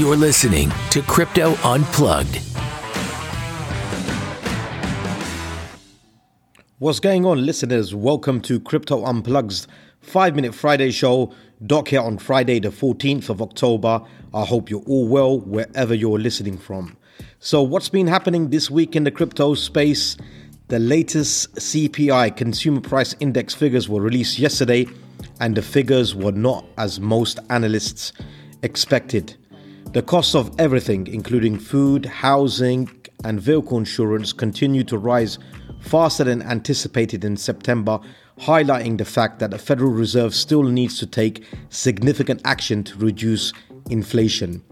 You're listening to Crypto Unplugged. What's going on, listeners? Welcome to Crypto Unplugged's 5 Minute Friday show. Doc here on Friday, the 14th of October. I hope you're all well wherever you're listening from. So, what's been happening this week in the crypto space? The latest CPI, Consumer Price Index figures, were released yesterday, and the figures were not as most analysts expected. The cost of everything, including food, housing, and vehicle insurance, continued to rise faster than anticipated in September, highlighting the fact that the Federal Reserve still needs to take significant action to reduce inflation.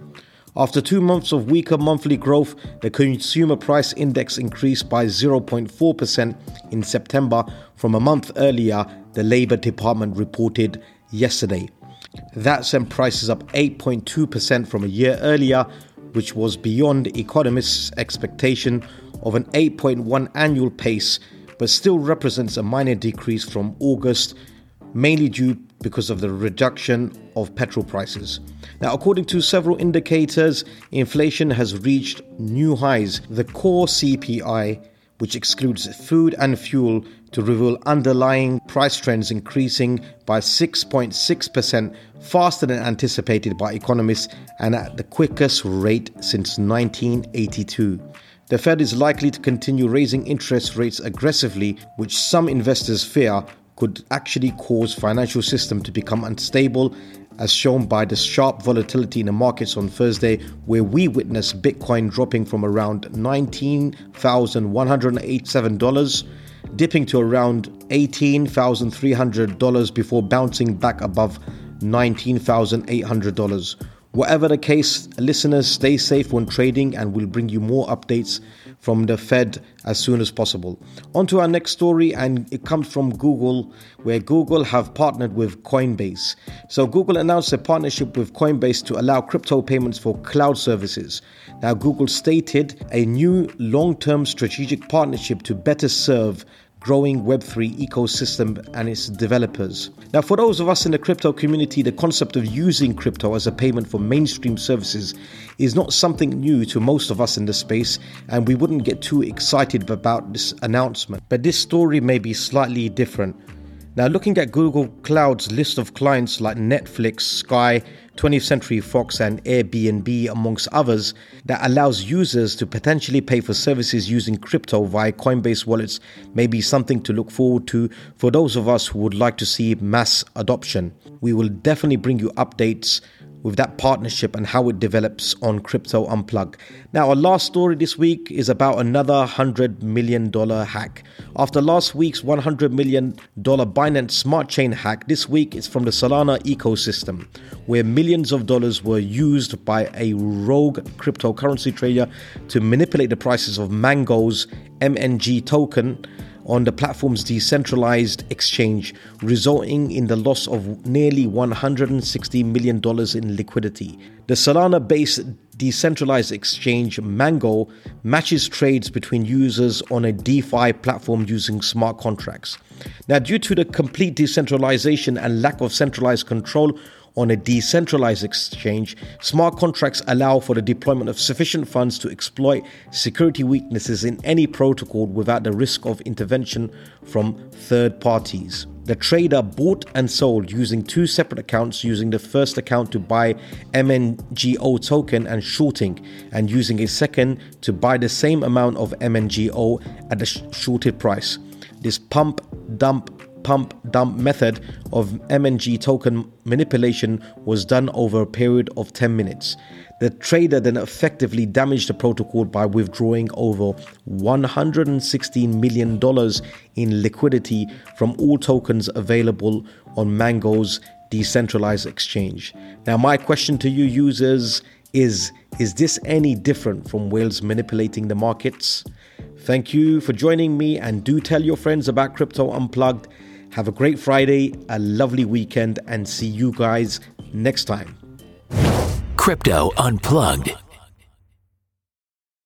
After two months of weaker monthly growth, the Consumer Price Index increased by 0.4% in September from a month earlier, the Labour Department reported yesterday. That sent prices up 8.2% from a year earlier, which was beyond economists' expectation of an 8.1 annual pace, but still represents a minor decrease from August, mainly due because of the reduction of petrol prices. Now, according to several indicators, inflation has reached new highs. The core CPI, which excludes food and fuel, to reveal underlying price trends increasing by 6.6% faster than anticipated by economists and at the quickest rate since 1982. The Fed is likely to continue raising interest rates aggressively, which some investors fear could actually cause financial system to become unstable as shown by the sharp volatility in the markets on Thursday where we witnessed Bitcoin dropping from around $19,187 dipping to around $18,300 before bouncing back above $19,800. Whatever the case, listeners, stay safe when trading and we'll bring you more updates from the Fed as soon as possible. On to our next story, and it comes from Google, where Google have partnered with Coinbase. So, Google announced a partnership with Coinbase to allow crypto payments for cloud services. Now, Google stated a new long term strategic partnership to better serve growing Web3 ecosystem and its developers. Now, for those of us in the crypto community, the concept of using crypto as a payment for mainstream services is not something new to most of us in the space, and we wouldn't get too excited about this announcement. But this story may be slightly different. Now, looking at Google Cloud's list of clients like Netflix, Sky, 20th Century Fox, and Airbnb, amongst others, that allows users to potentially pay for services using crypto via Coinbase wallets may be something to look forward to for those of us who would like to see mass adoption. We will definitely bring you updates with that partnership and how it develops on Crypto Unplugged. Now, our last story this week is about another $100 million hack. After last week's $100 million Binance Smart Chain hack, this week it's from the Solana ecosystem, where millions of dollars were used by a rogue cryptocurrency trader to manipulate the prices of Mango's MNG token on the platform's decentralized exchange, resulting in the loss of nearly $160 million in liquidity. The Solana based decentralized exchange Mango matches trades between users on a DeFi platform using smart contracts. Now, due to the complete decentralization and lack of centralized control on a decentralized exchange, smart contracts allow for the deployment of sufficient funds to exploit security weaknesses in any protocol without the risk of intervention from third parties. The trader bought and sold using two separate accounts, using the first account to buy MNGO token and shorting, and using a second to buy the same amount of MNGO at the shorted price. This pump dump pump dump method of MNG token manipulation was done over a period of 10 minutes. The trader then effectively damaged the protocol by withdrawing over $116 million in liquidity from all tokens available on Mango's decentralized exchange. Now, my question to you users is Is this any different from whales manipulating the markets? Thank you for joining me and do tell your friends about Crypto Unplugged. Have a great Friday, a lovely weekend, and see you guys next time. Crypto Unplugged